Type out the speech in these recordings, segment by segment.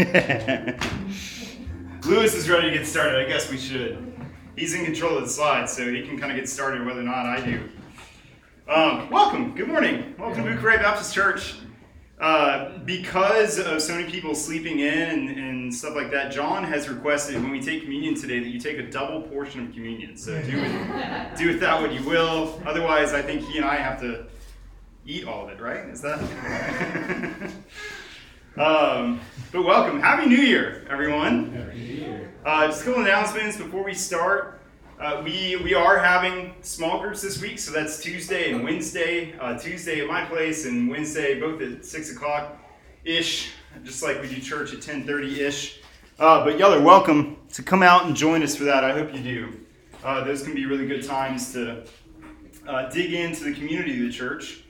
Lewis is ready to get started. I guess we should. He's in control of the slides, so he can kind of get started whether or not I do. Um, welcome. Good morning. Welcome to Bucharest Baptist Church. Uh, because of so many people sleeping in and, and, stuff like that, John has requested when we take communion today that you take a double portion of communion. So do with, do with that what you will. Otherwise, I think he and I have to eat all of it, right? Is that? um, but welcome. Happy New Year, everyone. Happy New Year. Uh, just a couple announcements before we start. Uh, we we are having small groups this week, so that's Tuesday and Wednesday. Uh, Tuesday at my place and Wednesday both at six o'clock ish, just like we do church at ten thirty ish. Uh, but y'all are welcome to come out and join us for that. I hope you do. Uh, those can be really good times to uh, dig into the community of the church.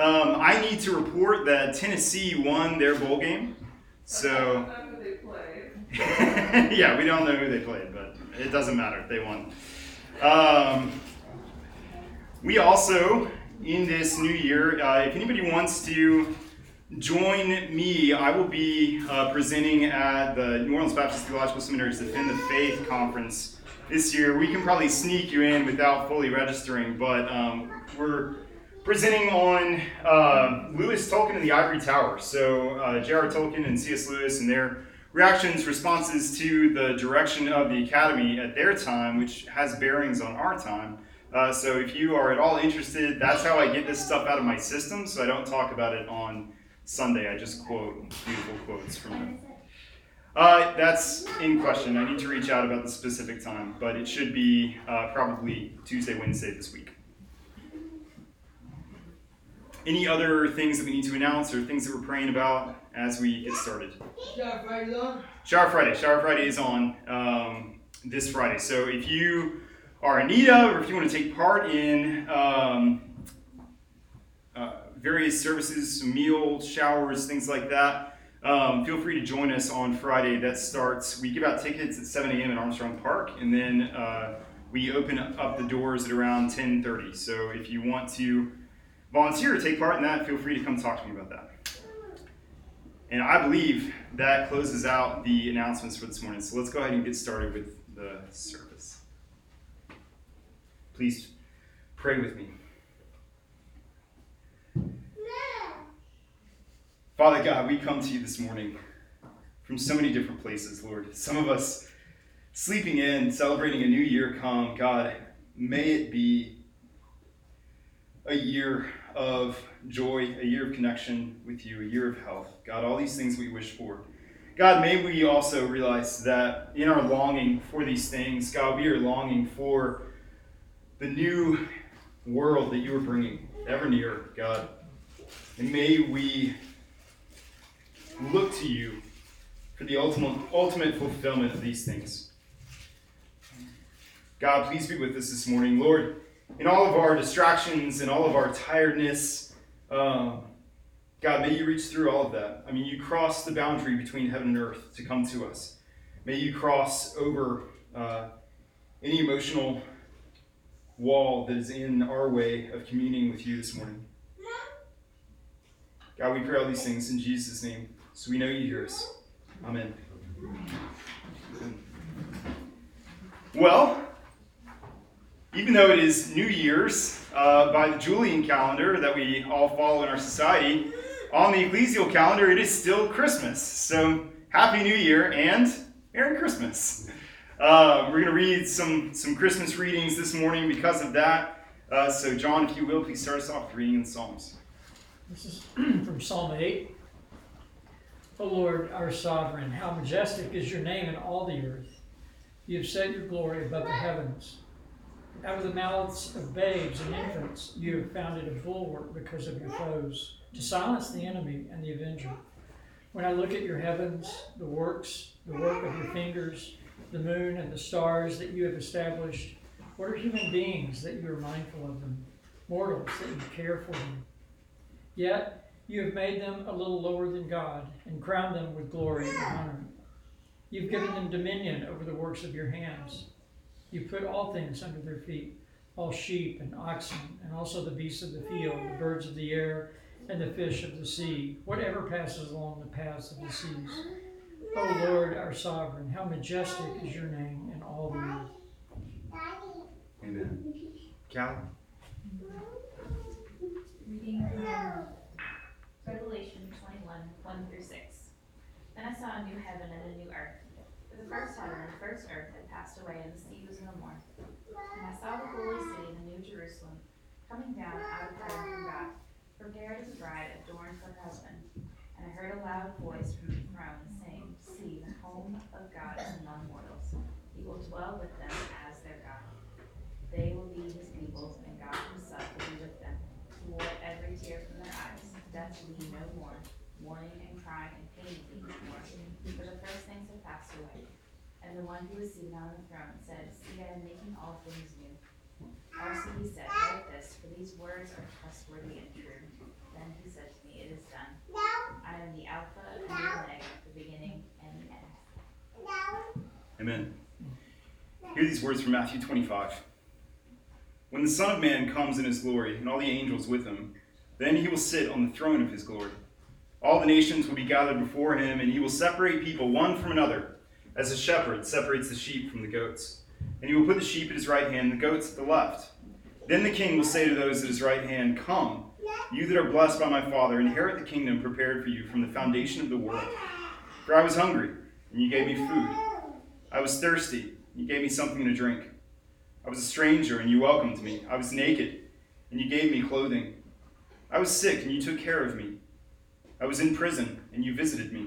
Um, I need to report that Tennessee won their bowl game. So yeah, we don't know who they played, but it doesn't matter. They won. Um, we also, in this new year, uh, if anybody wants to join me, I will be uh, presenting at the New Orleans Baptist Theological Seminary's Defend the Faith conference this year. We can probably sneak you in without fully registering, but um, we're presenting on uh, Lewis Tolkien and the Ivory Tower. So, uh, J.R. Tolkien and C.S. Lewis and their reactions, responses to the direction of the academy at their time, which has bearings on our time. Uh, so if you are at all interested, that's how I get this stuff out of my system. So I don't talk about it on Sunday. I just quote beautiful quotes from them. Uh, that's in question. I need to reach out about the specific time, but it should be uh, probably Tuesday, Wednesday this week. Any other things that we need to announce or things that we're praying about as we get started? Shower Friday on? Shower Friday. Shower Friday is on um, this Friday. So if you are in need of, or if you want to take part in um, uh, various services, meals, showers, things like that, um, feel free to join us on Friday. That starts, we give out tickets at 7 a.m. at Armstrong Park, and then uh, we open up the doors at around 10.30. So if you want to volunteer or take part in that, feel free to come talk to me about that. And I believe that closes out the announcements for this morning. So let's go ahead and get started with the service. Please pray with me. Father God, we come to you this morning from so many different places, Lord. Some of us sleeping in, celebrating a new year come. God, may it be a year of joy, a year of connection with you, a year of health. God, all these things we wish for. God, may we also realize that in our longing for these things, God, we are longing for the new world that you are bringing ever nearer, God. And may we look to you for the ultimate, ultimate fulfillment of these things. God, please be with us this morning. Lord, in all of our distractions and all of our tiredness, um, God, may you reach through all of that. I mean, you cross the boundary between heaven and earth to come to us. May you cross over uh, any emotional wall that is in our way of communing with you this morning. God, we pray all these things in Jesus' name, so we know you hear us. Amen. Well, even though it is New Year's uh, by the Julian calendar that we all follow in our society, on the ecclesial calendar it is still Christmas. So Happy New Year and Merry Christmas. Uh, we're going to read some, some Christmas readings this morning because of that. Uh, so, John, if you will, please start us off reading the Psalms. This is from Psalm 8. O Lord, our sovereign, how majestic is your name in all the earth. You have set your glory above the heavens. Out of the mouths of babes and infants, you have founded a bulwark because of your foes, to silence the enemy and the avenger. When I look at your heavens, the works, the work of your fingers, the moon and the stars that you have established, what are human beings that you are mindful of them, mortals that you care for them? Yet you have made them a little lower than God and crowned them with glory and honor. You've given them dominion over the works of your hands. You put all things under their feet, all sheep and oxen, and also the beasts of the field, the birds of the air, and the fish of the sea, whatever passes along the paths of the seas. O Lord, our sovereign, how majestic is your name in all the earth. Amen. Callie? Reading from Revelation twenty-one, one through six. Then I saw a new heaven and a new earth. First heaven and first earth had passed away, and the sea was no more. And I saw the holy city, the new Jerusalem, coming down out of heaven from God, prepared as a bride adorned for her husband. And I heard a loud voice from the throne saying, See, the home of God is among mortals. He will dwell with them as their God. They will be his people, and God himself will be with them. He will wipe every tear from their eyes. Death will be no more. Mourning and crying and pain will be no more. For the first things have passed away. And the one who was seated on the throne said, See, I am making all things new. Also he said, Write this, for these words are trustworthy and true. Then he said to me, It is done. I am the Alpha and the Omega, the beginning and the end. Amen. Hear these words from Matthew 25. When the Son of Man comes in his glory, and all the angels with him, then he will sit on the throne of his glory. All the nations will be gathered before him, and he will separate people one from another, as a shepherd separates the sheep from the goats. And he will put the sheep at his right hand, and the goats at the left. Then the king will say to those at his right hand, Come, you that are blessed by my Father, inherit the kingdom prepared for you from the foundation of the world. For I was hungry, and you gave me food. I was thirsty, and you gave me something to drink. I was a stranger, and you welcomed me. I was naked, and you gave me clothing. I was sick, and you took care of me. I was in prison, and you visited me.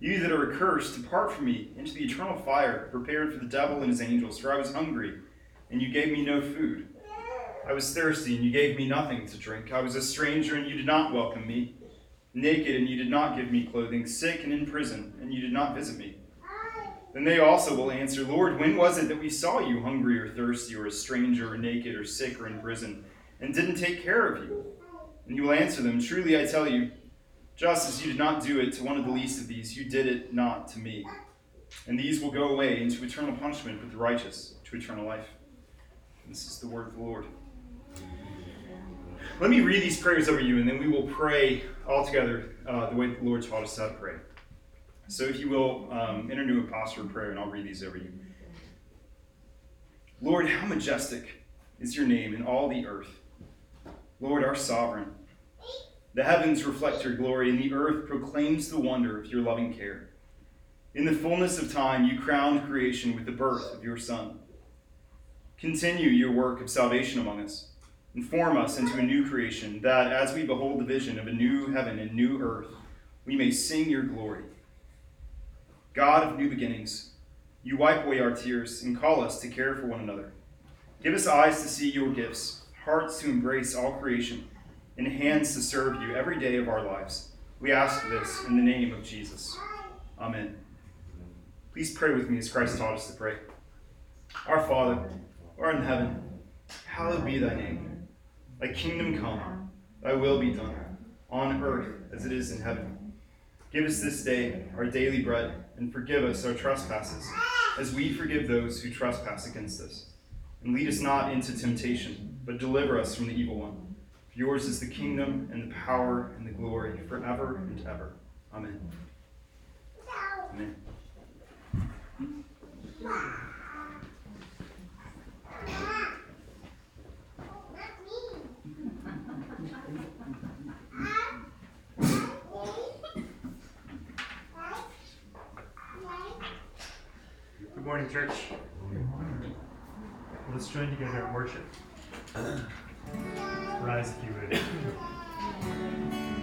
You that are accursed, depart from me into the eternal fire, prepared for the devil and his angels. For I was hungry, and you gave me no food. I was thirsty, and you gave me nothing to drink. I was a stranger, and you did not welcome me. Naked, and you did not give me clothing. Sick and in prison, and you did not visit me. Then they also will answer, Lord, when was it that we saw you hungry or thirsty, or a stranger, or naked, or sick, or in prison, and didn't take care of you? And you will answer them, Truly I tell you, just as you did not do it to one of the least of these, you did it not to me. And these will go away into eternal punishment, but the righteous to eternal life. This is the word of the Lord. Let me read these prayers over you, and then we will pray all together uh, the way the Lord taught us how to pray. So, if you will, um, enter into a posture of prayer, and I'll read these over you. Lord, how majestic is your name in all the earth. Lord, our sovereign. The heavens reflect your glory, and the earth proclaims the wonder of your loving care. In the fullness of time, you crowned creation with the birth of your Son. Continue your work of salvation among us. Inform us into a new creation, that as we behold the vision of a new heaven and new earth, we may sing your glory. God of new beginnings, you wipe away our tears and call us to care for one another. Give us eyes to see your gifts, hearts to embrace all creation, and hands to serve you every day of our lives. We ask this in the name of Jesus. Amen. Please pray with me as Christ taught us to pray. Our Father, who art in heaven, hallowed be thy name. Thy kingdom come, thy will be done, on earth as it is in heaven. Give us this day our daily bread, and forgive us our trespasses, as we forgive those who trespass against us. And lead us not into temptation, but deliver us from the evil one. For yours is the kingdom, and the power, and the glory, forever and ever. Amen. Amen. Good morning, church. Good morning. Let's join together in worship. Rise if you would.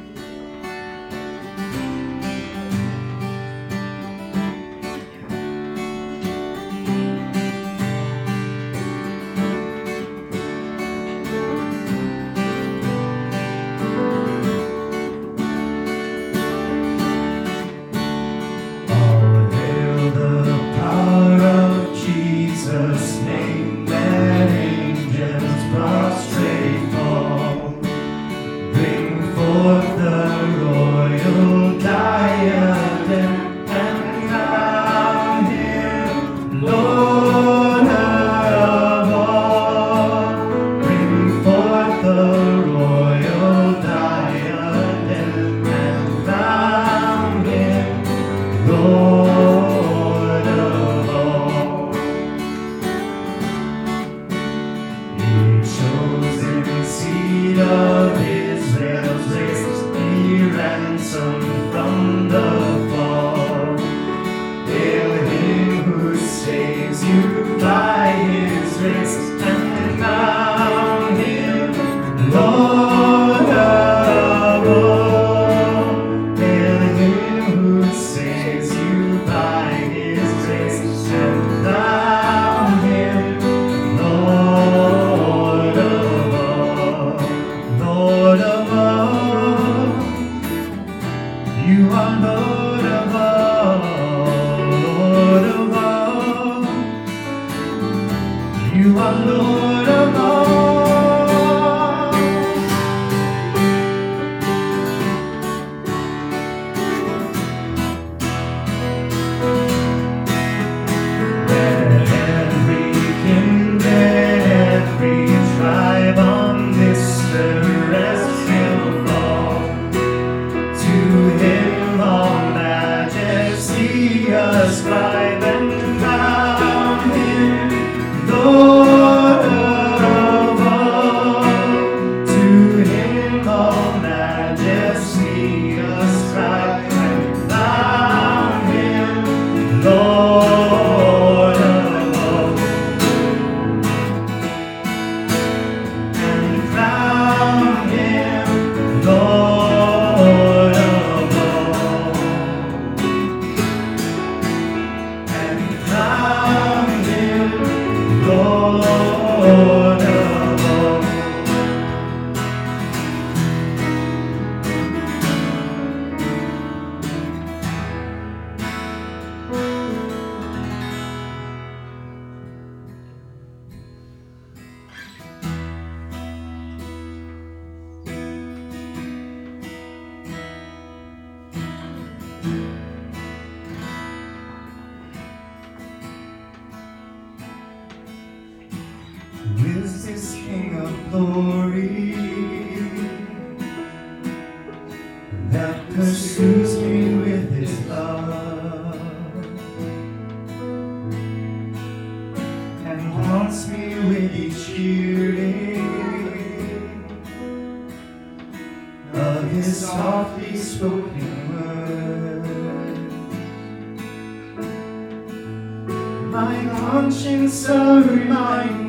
conscience a reminder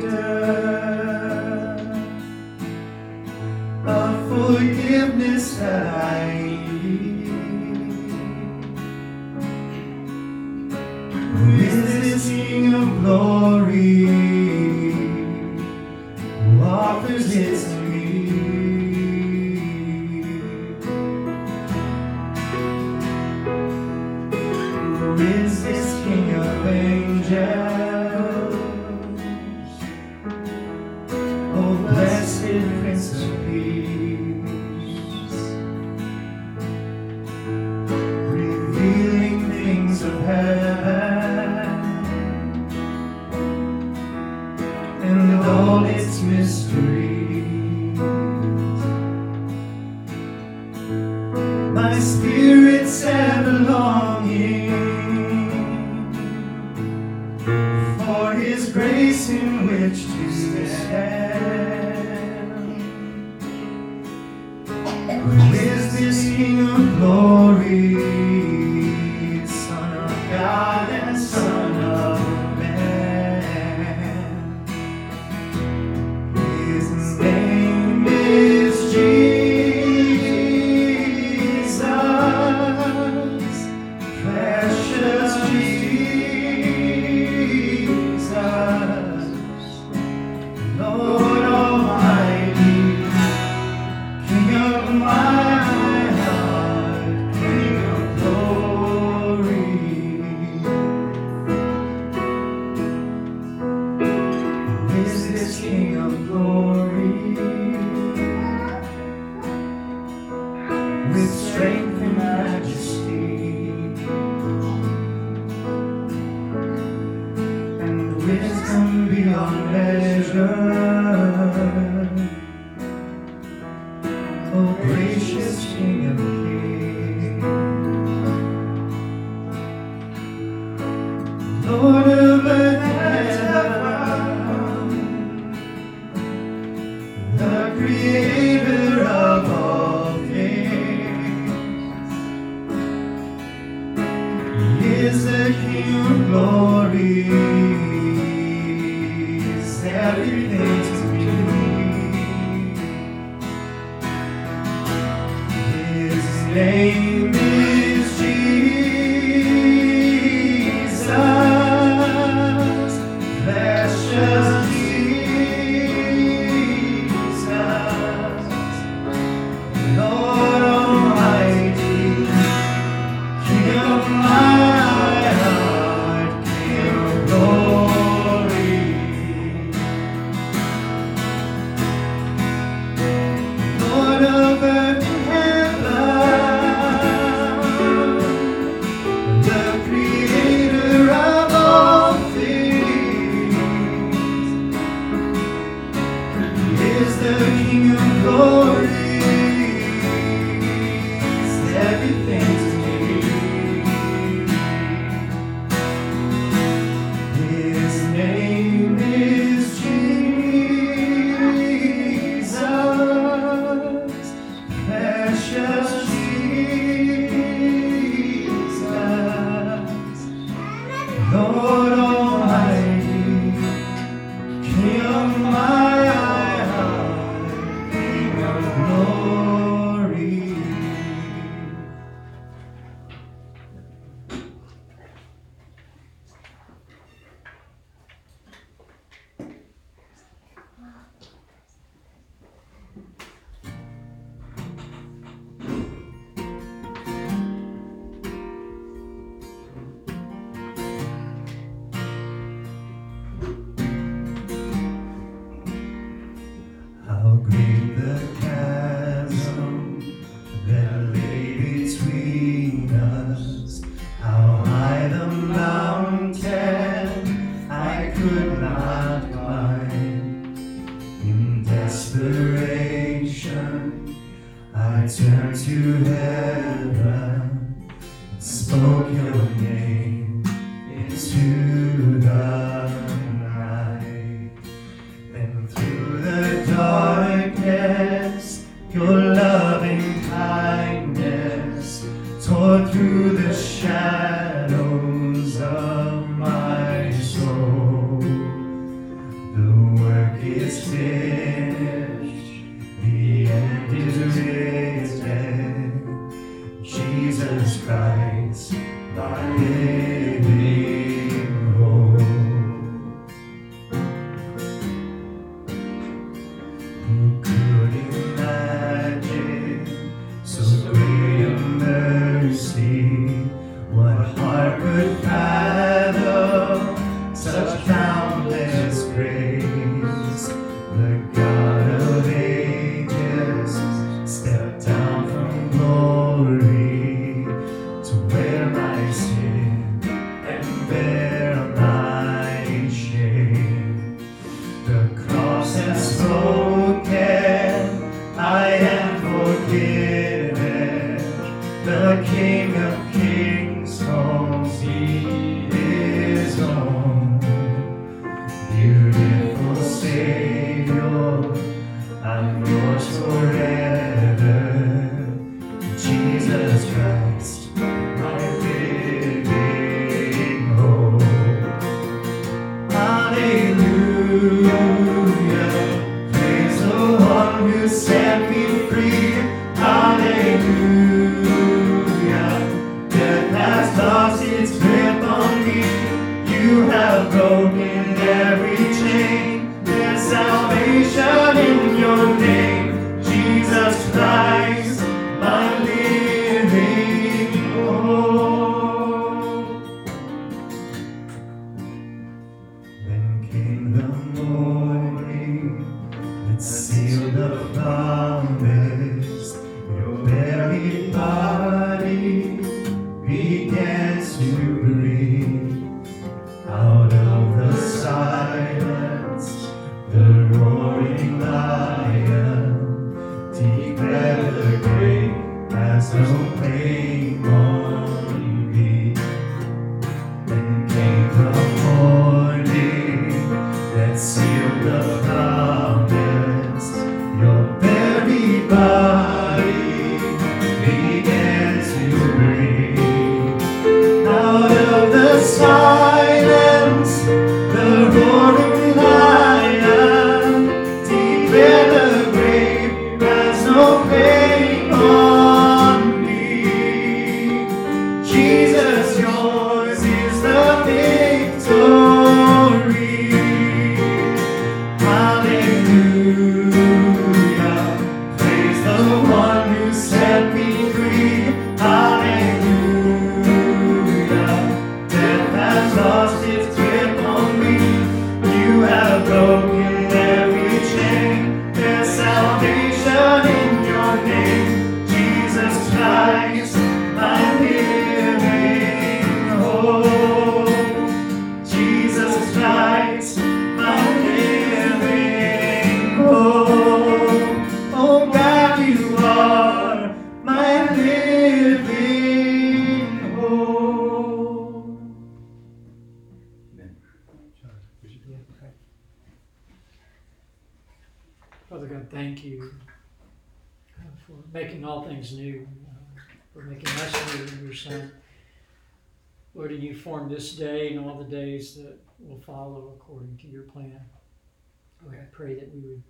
pray that we would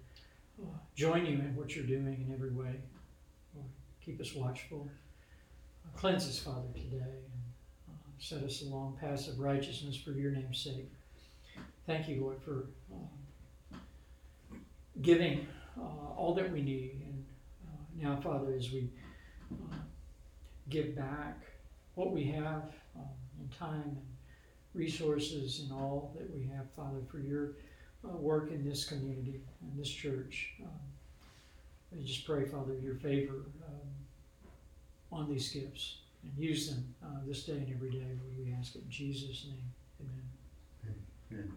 uh, join you in what you're doing in every way. Lord, keep us watchful. Cleanse us, Father, today, and uh, set us along paths of righteousness for your name's sake. Thank you, Lord, for uh, giving all that we need. And now, Father, as we give back what we have um, in time and resources and all that we have, Father, for your uh, work in this community and this church. Um, I just pray, Father, your favor um, on these gifts and use them uh, this day and every day. We ask it in Jesus' name. Amen. Amen.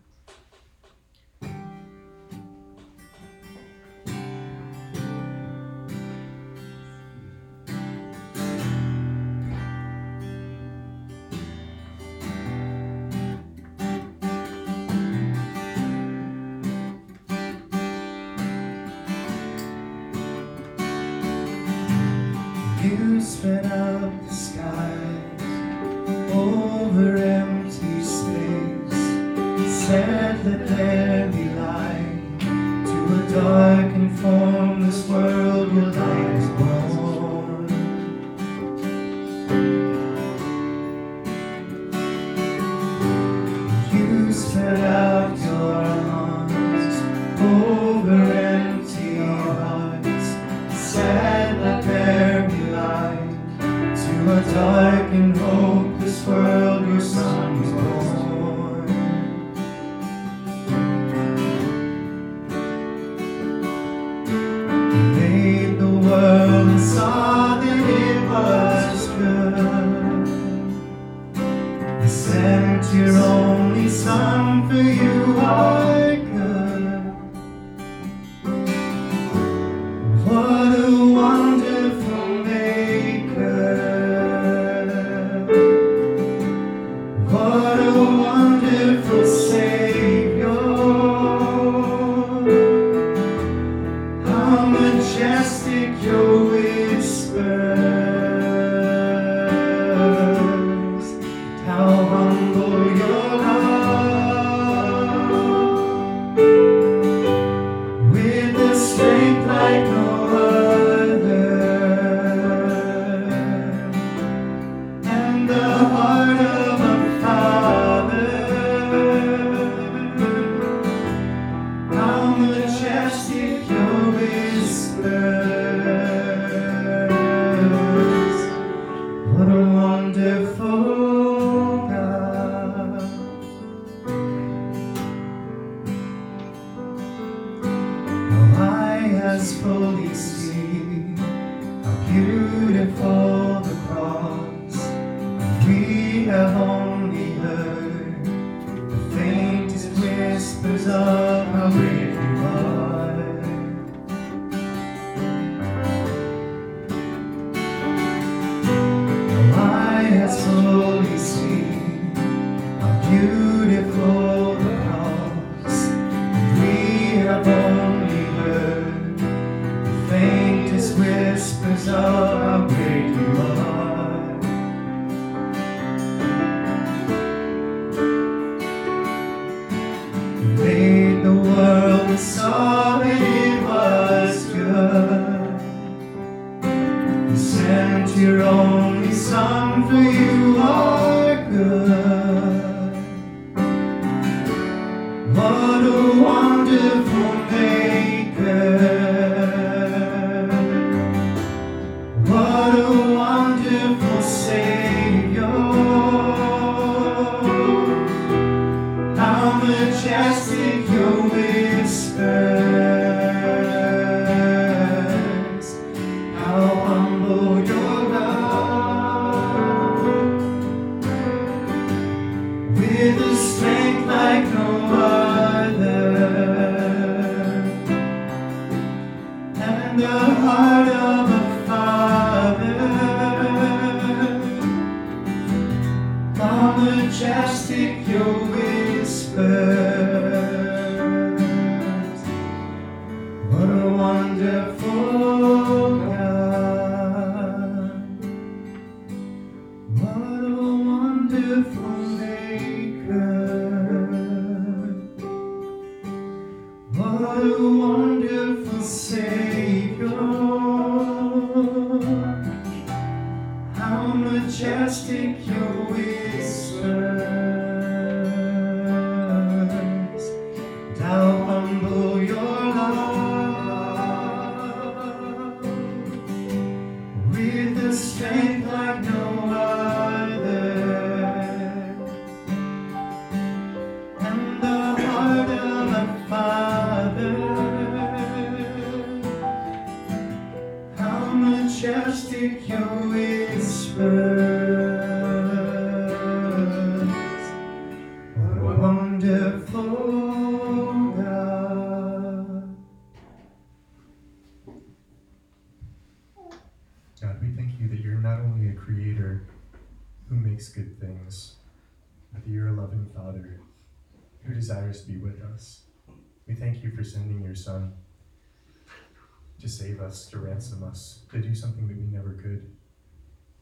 Us, to ransom us, to do something that we never could.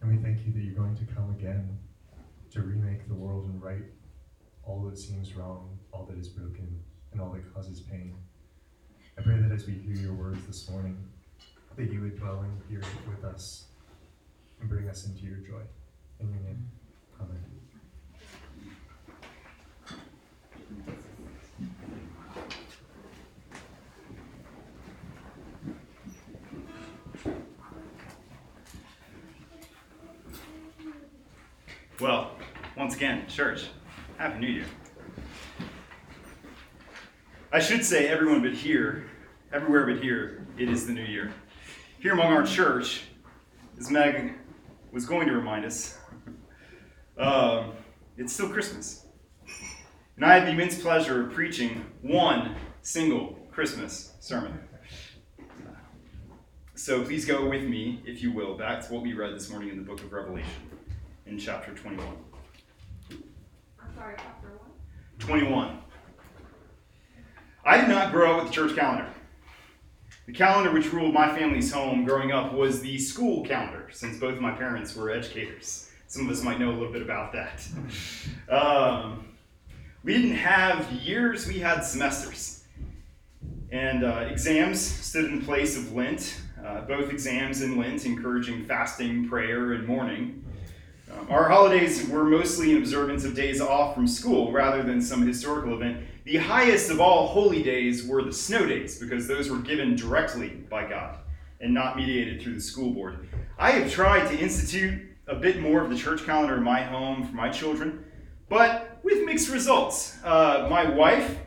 And we thank you that you're going to come again to remake the world and right all that seems wrong, all that is broken, and all that causes pain. I pray that as we hear your words this morning, that you would dwell in here with us and bring us into your joy. In your name, amen. Well, once again, church, Happy New Year. I should say everyone but here, everywhere but here, it is the new year. Here among our church, as Meg was going to remind us, um, it's still Christmas. And I had the immense pleasure of preaching one single Christmas sermon. So please go with me, if you will, back to what we read this morning in the book of Revelation in chapter 21. I'm sorry, chapter one? 21. I did not grow up with the church calendar. The calendar which ruled my family's home growing up was the school calendar, since both of my parents were educators. Some of us might know a little bit about that. Um, we didn't have years, we had semesters. And uh, exams stood in place of Lent, uh, both exams and Lent encouraging fasting, prayer, and mourning. Um, our holidays were mostly an observance of days off from school rather than some historical event. The highest of all holy days were the snow days because those were given directly by God and not mediated through the school board. I have tried to institute a bit more of the church calendar in my home for my children, but with mixed results. Uh, my wife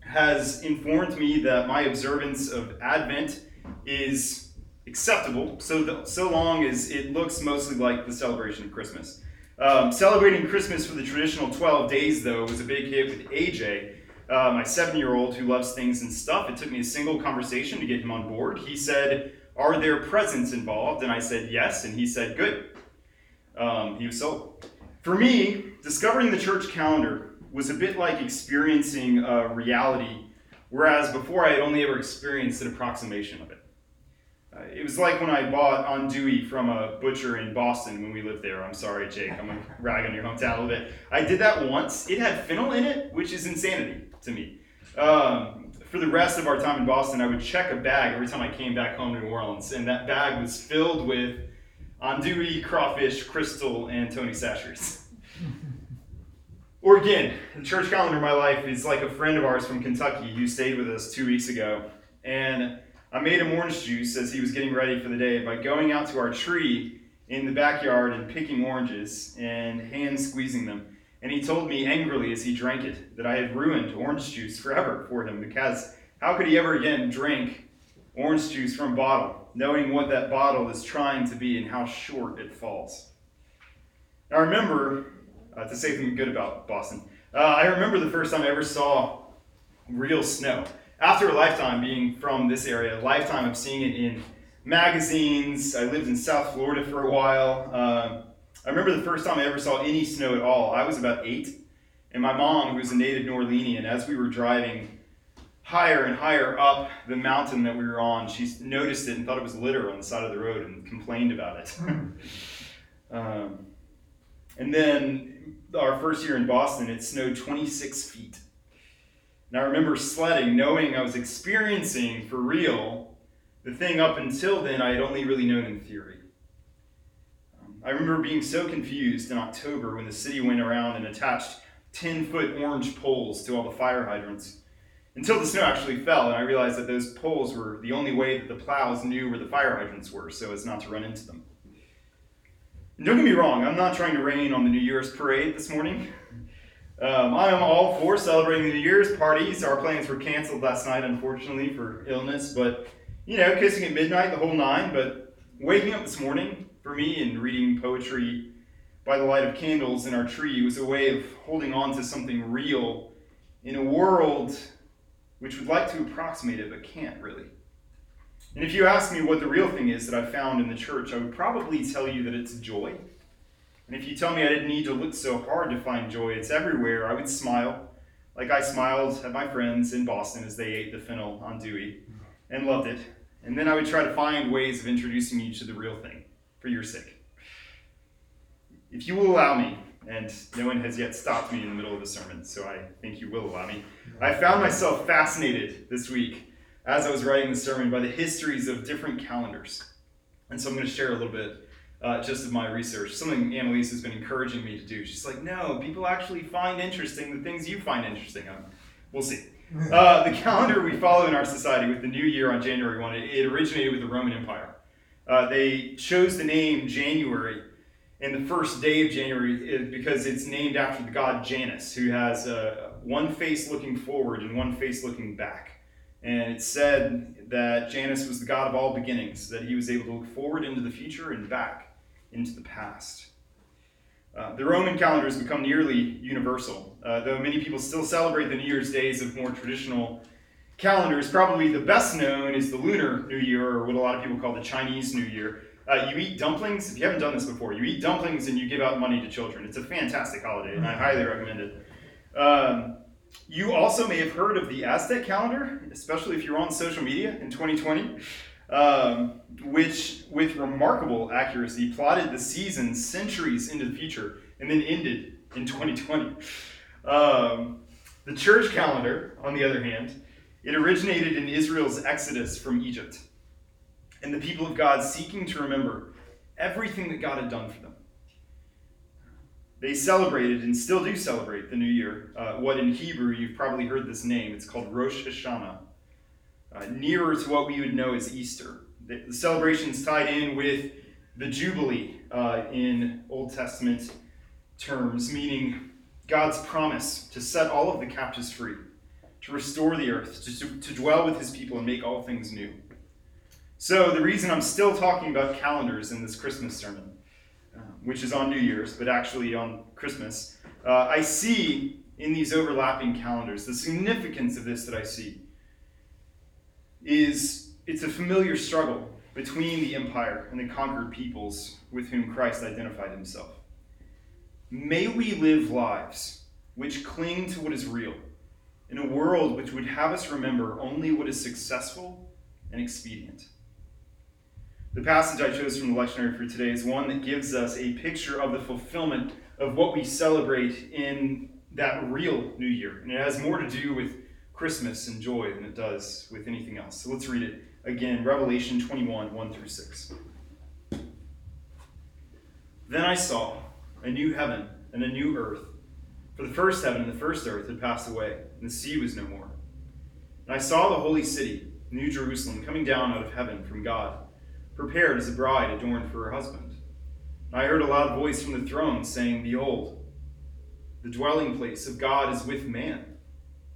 has informed me that my observance of Advent is acceptable, so th- so long as it looks mostly like the celebration of Christmas. Um, celebrating Christmas for the traditional 12 days, though, was a big hit with AJ, uh, my seven year old who loves things and stuff. It took me a single conversation to get him on board. He said, Are there presents involved? And I said, Yes. And he said, Good. Um, he was sold. For me, discovering the church calendar was a bit like experiencing a reality, whereas before I had only ever experienced an approximation of it. Uh, it was like when I bought andouille from a butcher in Boston when we lived there. I'm sorry, Jake. I'm gonna rag on your hometown a little bit. I did that once. It had fennel in it, which is insanity to me. Um, for the rest of our time in Boston, I would check a bag every time I came back home to New Orleans, and that bag was filled with andouille, crawfish, crystal, and Tony Chachere's. Or again, the church calendar of my life is like a friend of ours from Kentucky who stayed with us two weeks ago. And I made him orange juice as he was getting ready for the day by going out to our tree in the backyard and picking oranges and hand squeezing them. And he told me angrily as he drank it that I had ruined orange juice forever for him because how could he ever again drink orange juice from a bottle, knowing what that bottle is trying to be and how short it falls? Now, I remember, uh, to say something good about Boston, uh, I remember the first time I ever saw real snow. After a lifetime being from this area, a lifetime of seeing it in magazines. I lived in South Florida for a while. Uh, I remember the first time I ever saw any snow at all. I was about eight, and my mom, who was a native New Orleanian, as we were driving higher and higher up the mountain that we were on, she noticed it and thought it was litter on the side of the road and complained about it. um, and then our first year in Boston, it snowed 26 feet. And I remember sledding, knowing I was experiencing for real the thing up until then I had only really known in theory. Um, I remember being so confused in October when the city went around and attached 10 foot orange poles to all the fire hydrants until the snow actually fell and I realized that those poles were the only way that the plows knew where the fire hydrants were so as not to run into them. And don't get me wrong, I'm not trying to rain on the New Year's parade this morning. Um, I am all for celebrating the New Year's parties. Our plans were canceled last night, unfortunately, for illness, but you know, kissing at midnight, the whole nine. But waking up this morning for me and reading poetry by the light of candles in our tree was a way of holding on to something real in a world which would like to approximate it but can't really. And if you ask me what the real thing is that I found in the church, I would probably tell you that it's joy. And if you tell me I didn't need to look so hard to find joy, it's everywhere, I would smile, like I smiled at my friends in Boston as they ate the fennel andouille and loved it. And then I would try to find ways of introducing you to the real thing for your sake. If you will allow me, and no one has yet stopped me in the middle of a sermon, so I think you will allow me. I found myself fascinated this week as I was writing the sermon by the histories of different calendars. And so I'm going to share a little bit uh, just of my research, something Annalise has been encouraging me to do. She's like, no, people actually find interesting the things you find interesting. Um, we'll see. Uh, the calendar we follow in our society with the new year on January 1, it, it originated with the Roman Empire. Uh, they chose the name January and the first day of January because it's named after the god Janus, who has uh, one face looking forward and one face looking back. And it's said that Janus was the god of all beginnings, that he was able to look forward into the future and back into the past. Uh, the Roman calendar has become nearly universal, uh, though many people still celebrate the New Year's days of more traditional calendars. Probably the best known is the Lunar New Year, or what a lot of people call the Chinese New Year. Uh, you eat dumplings. If you haven't done this before, you eat dumplings and you give out money to children. It's a fantastic holiday, and I highly recommend it. Um, you also may have heard of the Aztec calendar, especially if you're on social media in 2020, um, which, with remarkable accuracy, plotted the seasons centuries into the future and then ended in 2020. Um, the church calendar, on the other hand, it originated in Israel's exodus from Egypt and the people of God seeking to remember everything that God had done for them. They celebrated and still do celebrate the new year. Uh, what in Hebrew, you've probably heard this name, it's called Rosh Hashanah, uh, nearer to what we would know as Easter. The, celebration's tied in with the Jubilee uh, in Old Testament terms, meaning God's promise to set all of the captives free, to restore the earth, to, to, to dwell with his people and make all things new. So, the reason I'm still talking about calendars in this Christmas sermon, uh, which is on New Year's, but actually on Christmas, uh, I see in these overlapping calendars the significance of this that I see is it's a familiar struggle between the empire and the conquered peoples with whom Christ identified himself. May we live lives which cling to what is real in a world which would have us remember only what is successful and expedient. The passage I chose from the lectionary for today is one that gives us a picture of the fulfillment of what we celebrate in that real New Year. And it has more to do with Christmas and joy than it does with anything else. So let's read it again Revelation 21 1 through 6. Then I saw a new heaven and a new earth. For the first heaven and the first earth had passed away, and the sea was no more. And I saw the holy city, New Jerusalem, coming down out of heaven from God prepared as a bride adorned for her husband. And I heard a loud voice from the throne saying, Behold, the dwelling place of God is with man.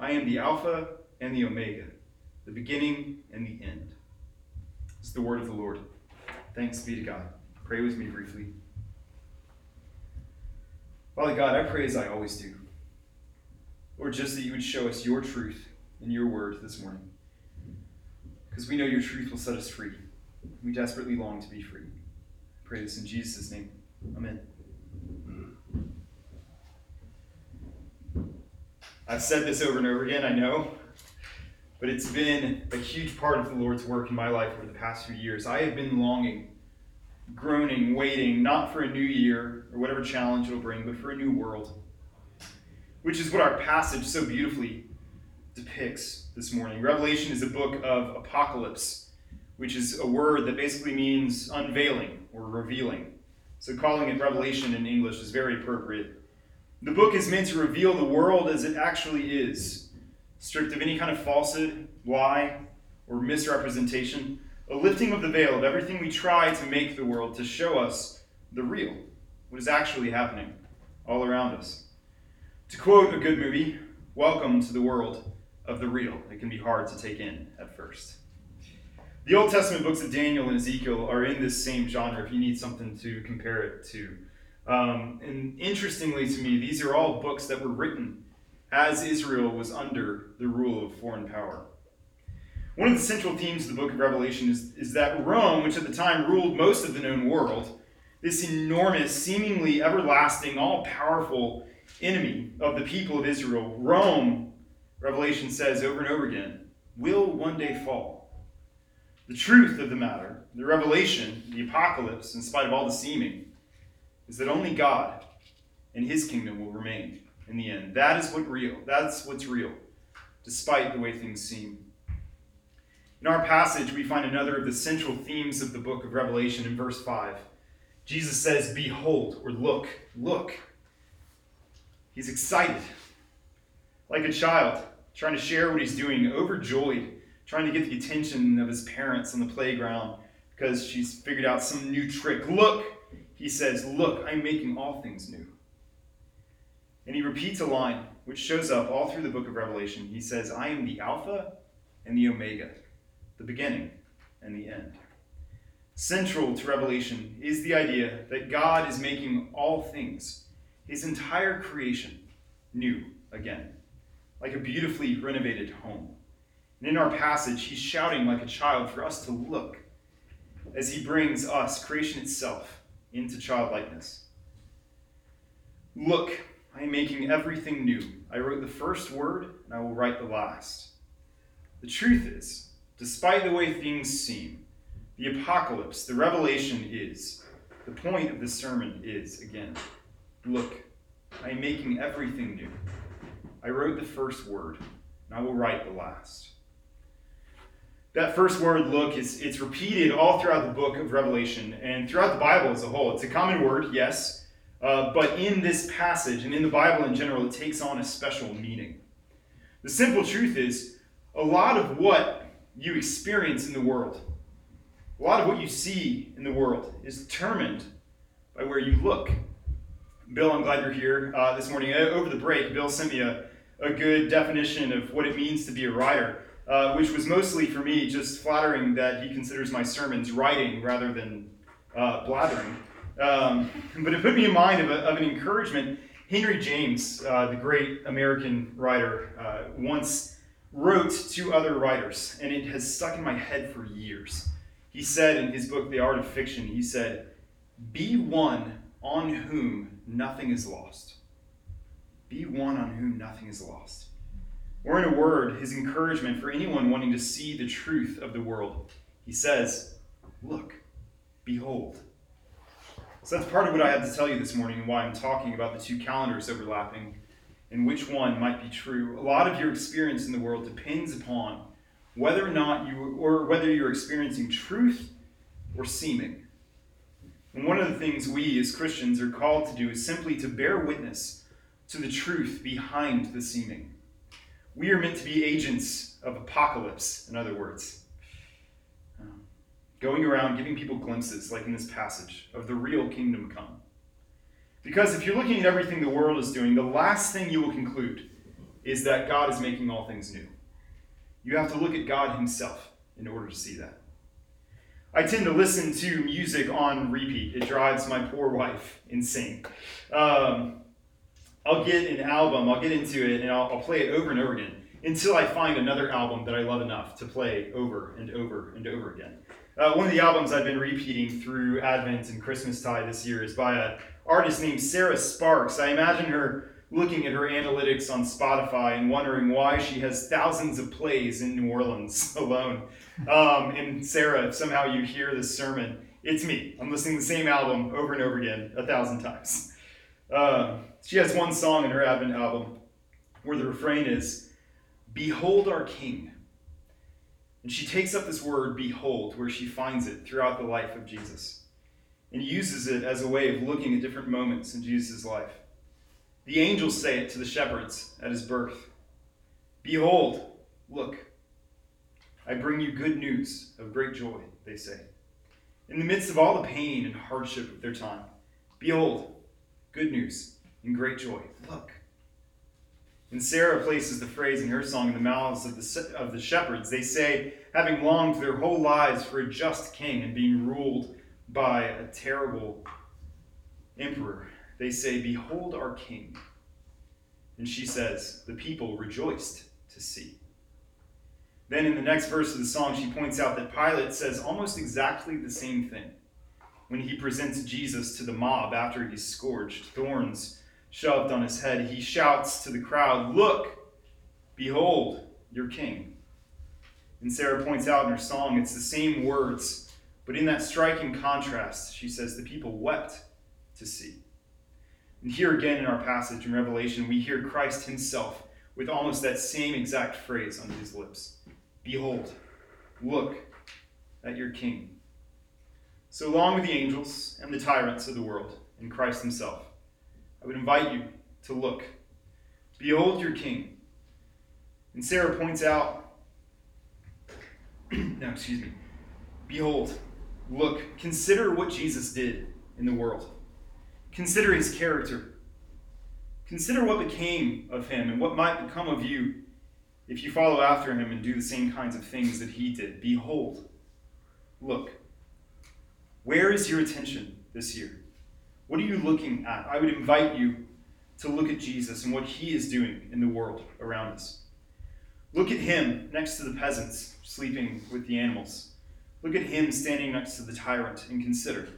I am the Alpha and the Omega, the beginning and the end. It's the word of the Lord. Thanks be to God. Pray with me briefly. Father God, I pray as I always do. Lord, just that you would show us your truth in your word this morning. Because we know your truth will set us free. We desperately long to be free. I pray this in Jesus' name. Amen. I've said this over and over again, I know, but it's been a huge part of the Lord's work in my life over the past few years. I have been longing, groaning, waiting, not for a new year or whatever challenge it'll bring, but for a new world. Which is what our passage so beautifully depicts this morning. Revelation is a book of apocalypse, which is a word that basically means unveiling or revealing. So calling it Revelation in English is very appropriate. The book is meant to reveal the world as it actually is, stripped of any kind of falsehood, lie, or misrepresentation, a lifting of the veil of everything we try to make the world to show us the real, what is actually happening all around us. To quote a good movie, welcome to the world of the real. It can be hard to take in at first. The Old Testament books of Daniel and Ezekiel are in this same genre if you need something to compare it to. Um, and interestingly to me, these are all books that were written as Israel was under the rule of foreign power. One of the central themes of the book of Revelation is, is that Rome, which at the time ruled most of the known world, this enormous, seemingly everlasting, all powerful enemy of the people of Israel, Rome, Revelation says over and over again, will one day fall. The truth of the matter, the revelation, the apocalypse, in spite of all the seeming, is that only God and his kingdom will remain in the end. That is what real. That's what's real, despite the way things seem. In our passage, we find another of the central themes of the book of Revelation in verse 5. Jesus says, Behold, or look, look. He's excited, like a child, trying to share what he's doing, overjoyed, trying to get the attention of his parents on the playground because she's figured out some new trick. Look, he says, Look, I'm making all things new. And he repeats a line which shows up all through the book of Revelation. He says, I am the Alpha and the Omega, the beginning and the end. Central to Revelation is the idea that God is making all things, his entire creation, new again, like a beautifully renovated home. And in our passage, he's shouting like a child for us to look as he brings us, creation itself, into childlikeness. Look, I am making everything new. I wrote the first word, and I will write the last. The truth is, despite the way things seem, the apocalypse, the revelation is, the point of this sermon is, again, look, I am making everything new. I wrote the first word, and I will write the last. That first word, look, is it's repeated all throughout the book of Revelation and throughout the Bible as a whole. It's a common word, yes, uh, but in this passage and in the Bible in general, it takes on a special meaning. The simple truth is, a lot of what you experience in the world, a lot of what you see in the world, is determined by where you look. Bill, I'm glad you're here uh, this morning. Uh, over the break, Bill sent me a, a good definition of what it means to be a writer. Uh, which was mostly for me just flattering that he considers my sermons writing rather than uh, blathering. Um, but it put me in mind of, a, of an encouragement. Henry James, uh, the great American writer, uh, once wrote to other writers, and it has stuck in my head for years. He said in his book, The Art of Fiction, he said, Be one on whom nothing is lost. Be one on whom nothing is lost. Or, in a word, his encouragement for anyone wanting to see the truth of the world. He says, Look, behold. So that's part of what I had to tell you this morning and why I'm talking about the two calendars overlapping and which one might be true. A lot of your experience in the world depends upon whether or not you, or whether you're experiencing truth or seeming. And one of the things we as Christians are called to do is simply to bear witness to the truth behind the seeming. We are meant to be agents of apocalypse, in other words. Um, going around giving people glimpses, like in this passage, of the real kingdom come. Because if you're looking at everything the world is doing, the last thing you will conclude is that God is making all things new. You have to look at God Himself in order to see that. I tend to listen to music on repeat. It drives my poor wife insane. Um, I'll get an album, I'll get into it, and I'll, I'll play it over and over again until I find another album that I love enough to play over and over and over again. Uh, one of the albums I've been repeating through Advent and Christmas Christmastide this year is by an artist named Sarah Sparks. I imagine her looking at her analytics on Spotify and wondering why she has thousands of plays in New Orleans alone. Um, and Sarah, if somehow you hear this sermon, it's me. I'm listening to the same album over and over again a thousand times. Uh, she has one song in her Advent album where the refrain is, Behold our King. And she takes up this word, behold, where she finds it throughout the life of Jesus and uses it as a way of looking at different moments in Jesus' life. The angels say it to the shepherds at his birth Behold, look, I bring you good news of great joy, they say. In the midst of all the pain and hardship of their time, behold, good news and great joy. Look. And Sarah places the phrase in her song in the mouths of the, of the shepherds. They say, having longed their whole lives for a just king and being ruled by a terrible emperor, they say, Behold our king. And she says, The people rejoiced to see. Then in the next verse of the song, she points out that Pilate says almost exactly the same thing when he presents Jesus to the mob after he's scourged, thorns shoved on his head. He shouts to the crowd, Look, behold your king. And Sarah points out in her song, it's the same words, but in that striking contrast, she says, The people wept to see. And here again in our passage in Revelation, we hear Christ himself with almost that same exact phrase on his lips Behold, look at your king. So, along with the angels and the tyrants of the world and Christ himself, I would invite you to look. Behold your king. And Sarah points out, no, excuse me. Behold, look, consider what Jesus did in the world. Consider his character. Consider what became of him and what might become of you if you follow after him and do the same kinds of things that he did. Behold, look. Where is your attention this year? What are you looking at? I would invite you to look at Jesus and what he is doing in the world around us. Look at him next to the peasants sleeping with the animals. Look at him standing next to the tyrant and consider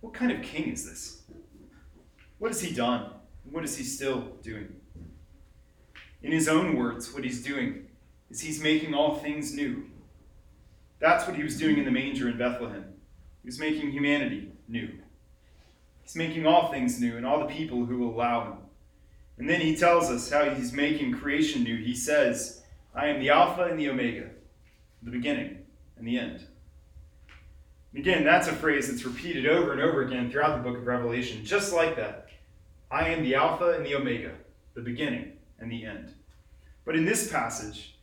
what kind of king is this? What has he done? What is he still doing? In his own words, what he's doing is he's making all things new. That's what he was doing in the manger in Bethlehem. He was making humanity new. He's making all things new and all the people who will allow him. And then he tells us how he's making creation new. He says, I am the Alpha and the Omega, the beginning and the end. Again, that's a phrase that's repeated over and over again throughout the book of Revelation, just like that. I am the Alpha and the Omega, the beginning and the end. But in this passage,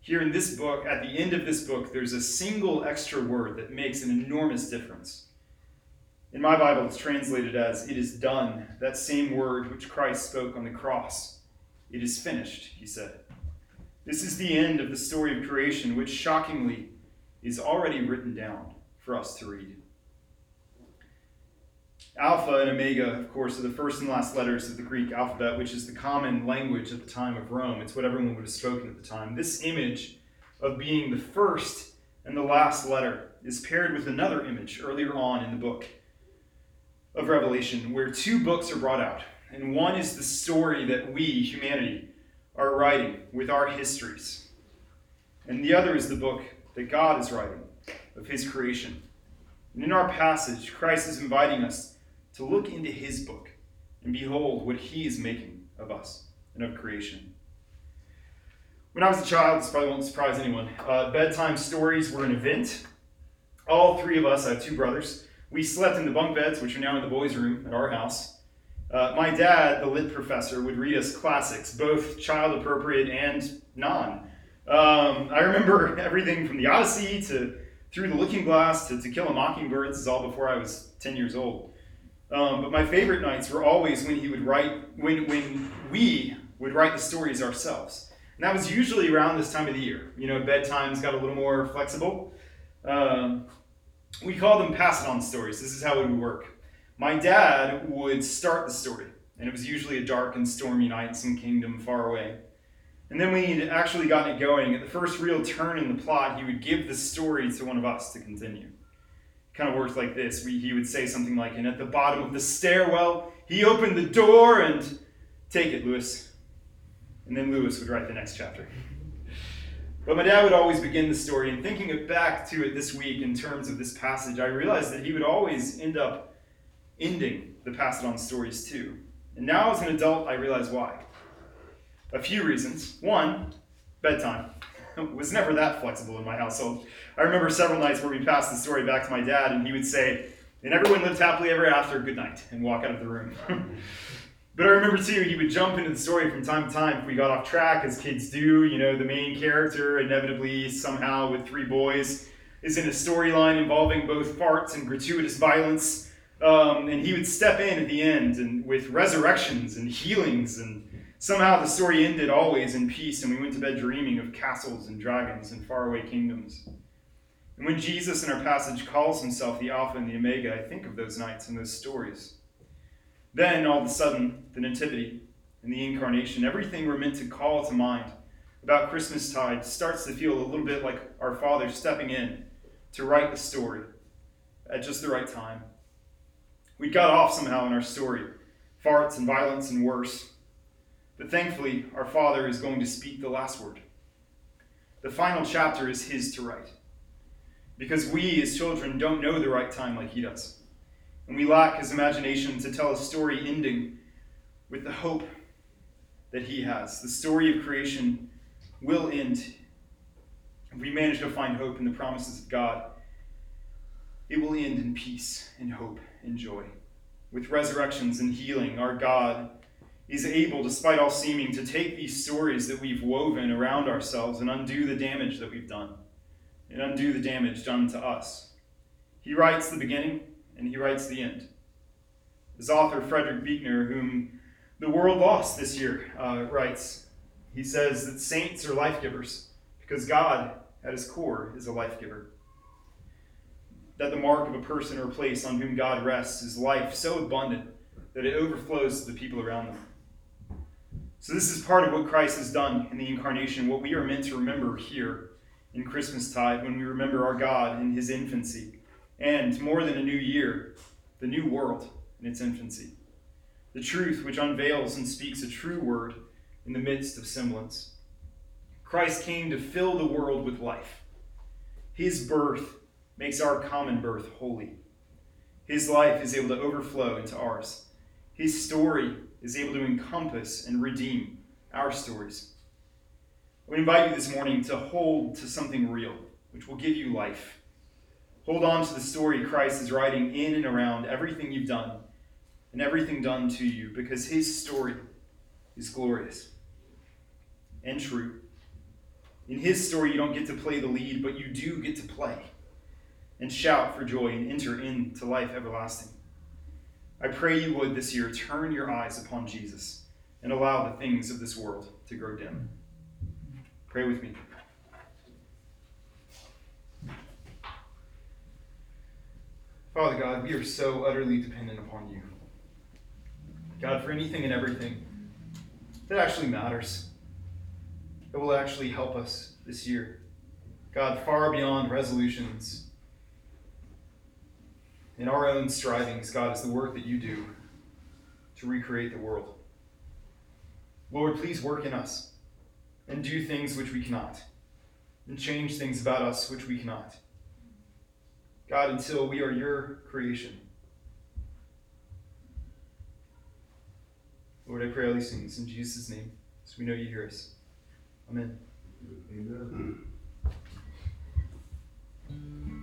here in this book, at the end of this book, there's a single extra word that makes an enormous difference. In my Bible, it's translated as, It is done, that same word which Christ spoke on the cross. It is finished, he said. This is the end of the story of creation, which shockingly is already written down for us to read. Alpha and Omega, of course, are the first and last letters of the Greek alphabet, which is the common language at the time of Rome. It's what everyone would have spoken at the time. This image of being the first and the last letter is paired with another image earlier on in the book of Revelation, where two books are brought out. And one is the story that we, humanity, are writing with our histories. And the other is the book that God is writing of his creation. And in our passage, Christ is inviting us to look into his book and behold what he is making of us and of creation. When I was a child, this probably won't surprise anyone, uh, bedtime stories were an event. All three of us, I have two brothers, we slept in the bunk beds, which are now in the boys' room at our house. Uh, my dad, the lit professor, would read us classics, both child appropriate and non. Um, I remember everything from the Odyssey to Through the Looking Glass to To Kill a Mockingbird. This is all before I was 10 years old. Um, but my favorite nights were always when he would write, when, when we would write the stories ourselves. And that was usually around this time of the year. You know, bedtimes got a little more flexible. Um, we call them pass it on stories. This is how it would work. My dad would start the story, and it was usually a dark and stormy night in some kingdom far away. And then when he'd actually gotten it going, at the first real turn in the plot, he would give the story to one of us to continue. It kind of worked like this. We, he would say something like, and at the bottom of the stairwell, he opened the door and take it, Lewis. And then Lewis would write the next chapter. But my dad would always begin the story, and thinking it back to it this week in terms of this passage, I realized that he would always end up ending the pass it on stories too. And now as an adult, I realize why. A few reasons. One, bedtime. Was never that flexible in my household. I remember several nights where we passed the story back to my dad, and he would say, and everyone lived happily ever after, good night, and walk out of the room. but I remember too, he would jump into the story from time to time if we got off track, as kids do. You know, the main character, inevitably, somehow, with three boys, is in a storyline involving both farts and gratuitous violence. Um, and he would step in at the end and with resurrections and healings and Somehow the story ended always in peace, and we went to bed dreaming of castles and dragons and faraway kingdoms. And when Jesus in our passage calls himself the Alpha and the Omega, I think of those nights and those stories. Then, all of a sudden, the Nativity and the Incarnation, everything we're meant to call to mind about Christmastide starts to feel a little bit like our Father stepping in to write the story at just the right time. We got off somehow in our story farts and violence and worse. But thankfully, our Father is going to speak the last word. The final chapter is His to write. Because we, as children, don't know the right time like He does. And we lack His imagination to tell a story ending with the hope that He has. The story of creation will end. If we manage to find hope in the promises of God, it will end in peace and hope and joy. With resurrections and healing, our God is able, despite all seeming, to take these stories that we've woven around ourselves and undo the damage that we've done, and undo the damage done to us. He writes the beginning and he writes the end. His author, Frederick Buechner, whom the world lost this year, uh, writes, he says that saints are life givers because God, at his core, is a life giver. That the mark of a person or place on whom God rests is life so abundant that it overflows to the people around them. So, this is part of what Christ has done in the incarnation, what we are meant to remember here in Christmastide when we remember our God in his infancy. And more than a new year, the new world in its infancy. The truth which unveils and speaks a true word in the midst of semblance. Christ came to fill the world with life. His birth makes our common birth holy. His life is able to overflow into ours. His story is able to encompass and redeem our stories. We invite you this morning to hold to something real, which will give you life. Hold on to the story Christ is writing in and around everything you've done and everything done to you, because his story is glorious and true. In his story, you don't get to play the lead, but you do get to play and shout for joy and enter into life everlasting. I pray you would this year turn your eyes upon Jesus and allow the things of this world to grow dim. Pray with me. Father God, we are so utterly dependent upon you. God, for anything and everything that actually matters, that will actually help us this year. God, far beyond resolutions in our own strivings, God, is the work that you do to recreate the world. Lord, please work in us and do things which we cannot, and change things about us which we cannot. God, until we are your creation. Lord, I pray all these things in Jesus' name, so we know you hear us. Amen. Amen. Hmm.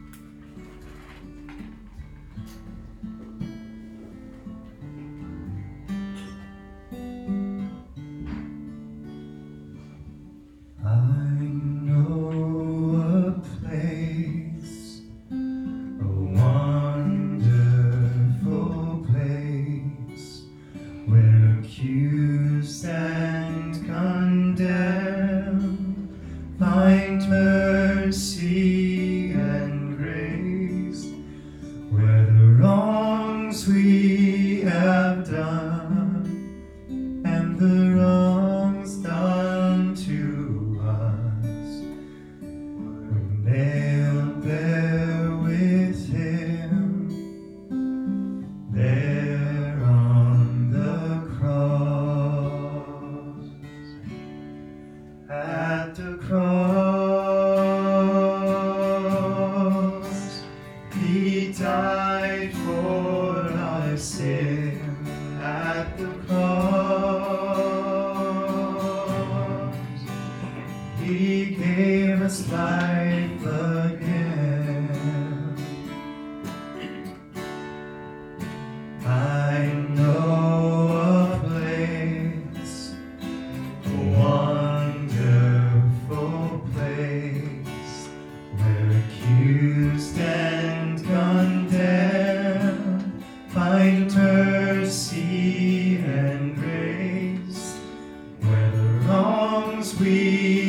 Wrongs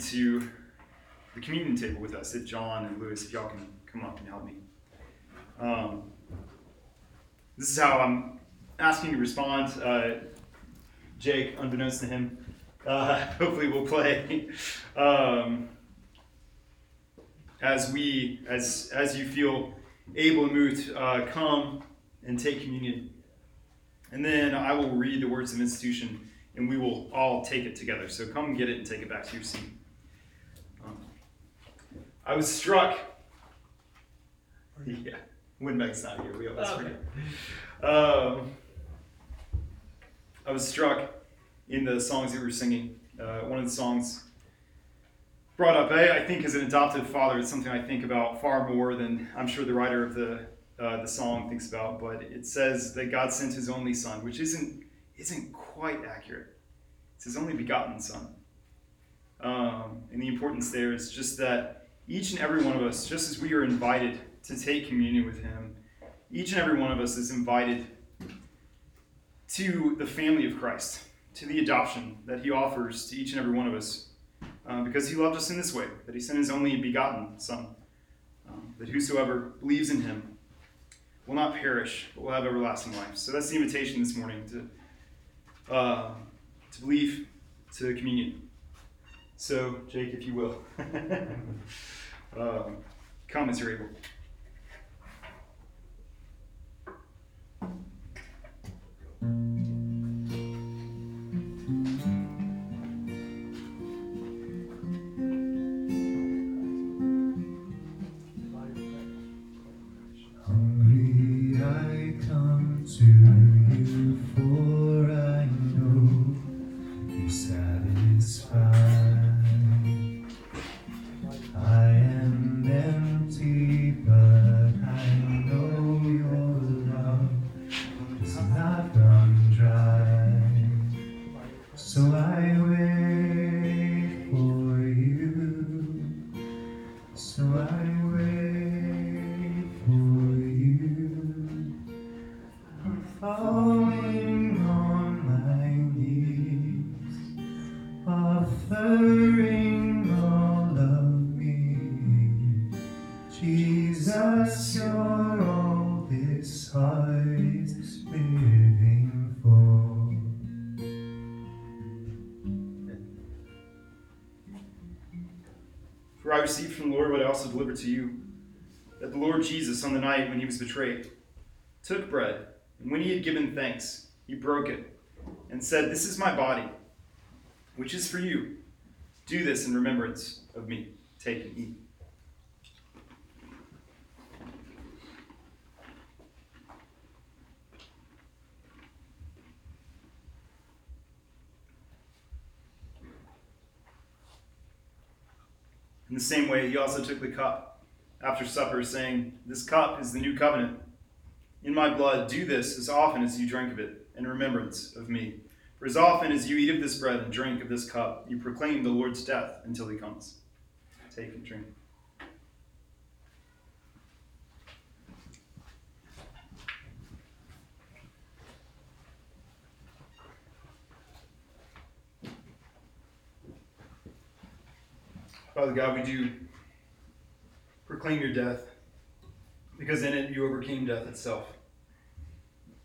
to the communion table with us. If John and Lewis, if y'all can come up and help me. Um, this is how I'm asking you to respond. Uh, Jake, unbeknownst to him, uh, hopefully will play. Um, as we, as as you feel able and moved, uh, come and take communion, and then I will read the words of institution and we will all take it together. So come get it and take it back to your seat. I was struck. Yeah, Winbeck's not here. We all that's Okay. pretty. Um, I was struck in the songs that we were singing. Uh, one of the songs brought up. I, I think as an adoptive father, it's something I think about far more than I'm sure the writer of the uh, the song thinks about. But it says that God sent His only Son, which isn't isn't quite accurate. It's His only begotten Son. Um, and the importance there is just that each and every one of us, just as we are invited to take communion with Him, each and every one of us is invited to the family of Christ, to the adoption that He offers to each and every one of us, uh, because He loved us in this way, that He sent His only begotten Son, um, that whosoever believes in Him will not perish, but will have everlasting life. So that's the invitation this morning to uh, to believe, to communion. So, Jake, if you will, um, as you're able. Hungry delivered to you that the Lord Jesus, on the night when he was betrayed, took bread, and when he had given thanks, he broke it, and said, This is my body, which is for you. Do this in remembrance of me. Take and eat. In the same way, he also took the cup after supper, saying, This cup is the new covenant. In my blood, do this as often as you drink of it, in remembrance of me. For as often as you eat of this bread and drink of this cup, you proclaim the Lord's death until he comes. Take and drink. Father God, we do proclaim your death because in it you overcame death itself.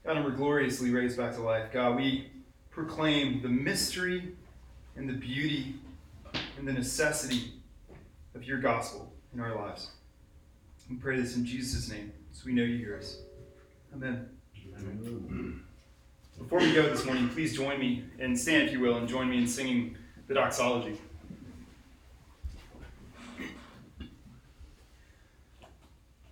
God, and we're gloriously raised back to life. God, we proclaim the mystery and the beauty and the necessity of your gospel in our lives. We pray this in Jesus' name, so we know you hear us. Amen. Before we go this morning, please join me and stand, if you will, and join me in singing the doxology.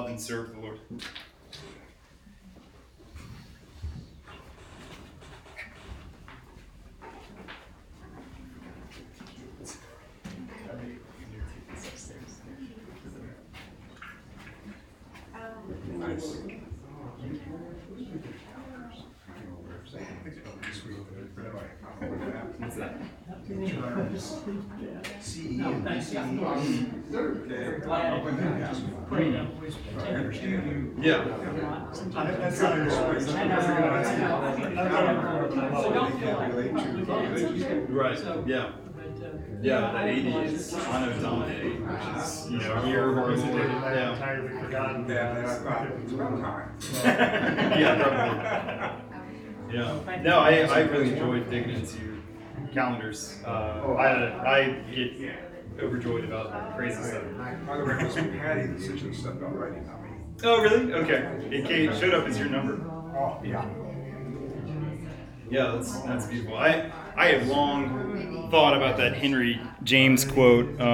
To and serve the Lord. What's that? Yeah. That's not understood. Right. Yeah. Yeah, the AD is Anno Domini, which is, you know, year I worth of Yeah. entirely forgotten that. yeah, probably. Yeah. No, I, I really enjoyed digging into calendars. Uh, I, I get overjoyed about crazy stuff. By the way, it must Patty that sent you the stuff already, not me. Oh, really? Okay. It came, showed up as your number. Oh, yeah. Yeah, that's that's beautiful. I I have long thought about that Henry James quote. Um,